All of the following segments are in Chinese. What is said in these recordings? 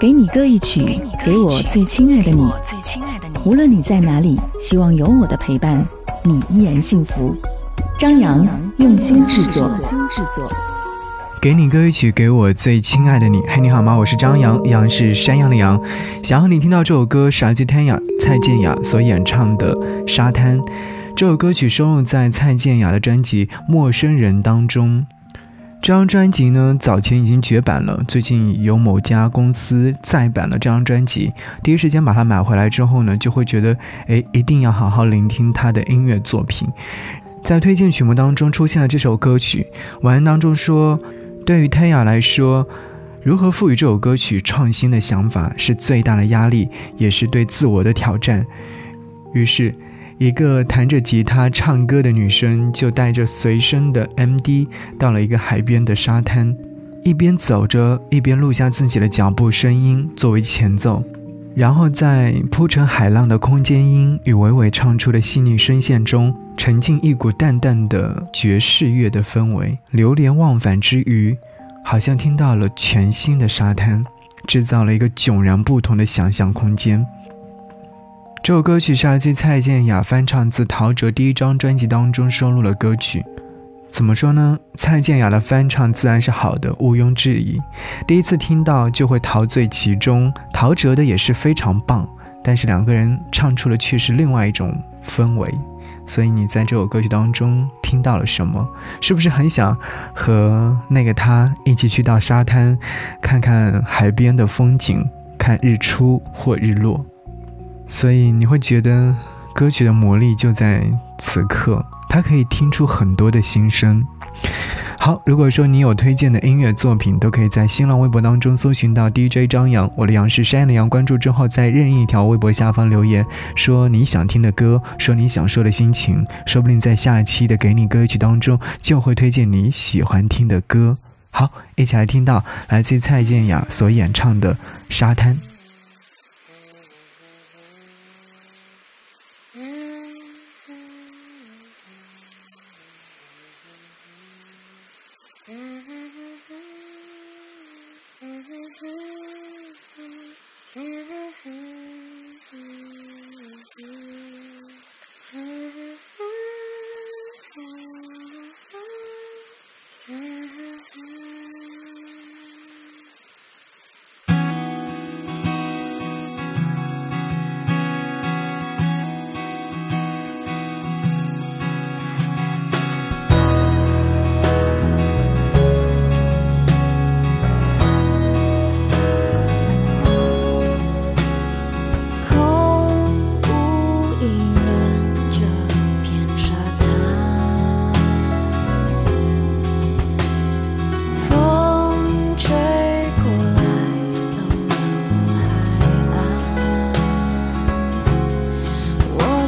给你歌一曲，给我最亲爱的你。无论你在哪里，希望有我的陪伴，你依然幸福。张扬用心制作。给你歌一曲，给我最亲爱的你。嘿，你好吗？我是张扬，杨是山羊的羊。想要你听到这首歌是来自 Tanya 蔡健雅所演唱的《沙滩》。这首歌曲收录在蔡健雅的专辑《陌生人》当中。这张专辑呢，早前已经绝版了。最近有某家公司再版了这张专辑，第一时间把它买回来之后呢，就会觉得，哎，一定要好好聆听他的音乐作品。在推荐曲目当中出现了这首歌曲，文案当中说。对于泰雅来说，如何赋予这首歌曲创新的想法是最大的压力，也是对自我的挑战。于是，一个弹着吉他唱歌的女生就带着随身的 MD 到了一个海边的沙滩，一边走着，一边录下自己的脚步声音作为前奏，然后在铺成海浪的空间音与娓娓唱出的细腻声线中。沉浸一股淡淡的爵士乐的氛围，流连忘返之余，好像听到了全新的沙滩，制造了一个迥然不同的想象空间。这首歌曲是来自蔡健雅翻唱自陶喆第一张专辑当中收录的歌曲。怎么说呢？蔡健雅的翻唱自然是好的，毋庸置疑。第一次听到就会陶醉其中，陶喆的也是非常棒，但是两个人唱出了却是另外一种氛围。所以你在这首歌曲当中听到了什么？是不是很想和那个他一起去到沙滩，看看海边的风景，看日出或日落？所以你会觉得歌曲的魔力就在此刻，它可以听出很多的心声。好，如果说你有推荐的音乐作品，都可以在新浪微博当中搜寻到 DJ 张扬，我的杨是山的杨，关注之后，在任意一条微博下方留言，说你想听的歌，说你想说的心情，说不定在下一期的给你歌曲当中，就会推荐你喜欢听的歌。好，一起来听到来自蔡健雅所演唱的《沙滩》。Hmm.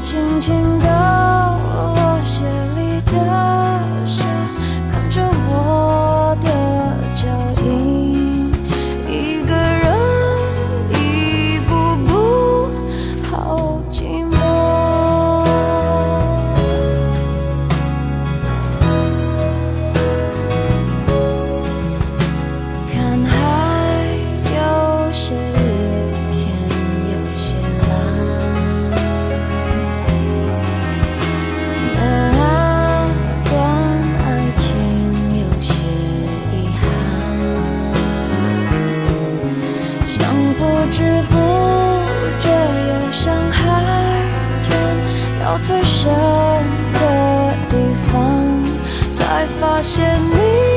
轻轻的不知不觉游向海天，到最深的地方，才发现你。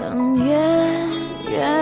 冷月圆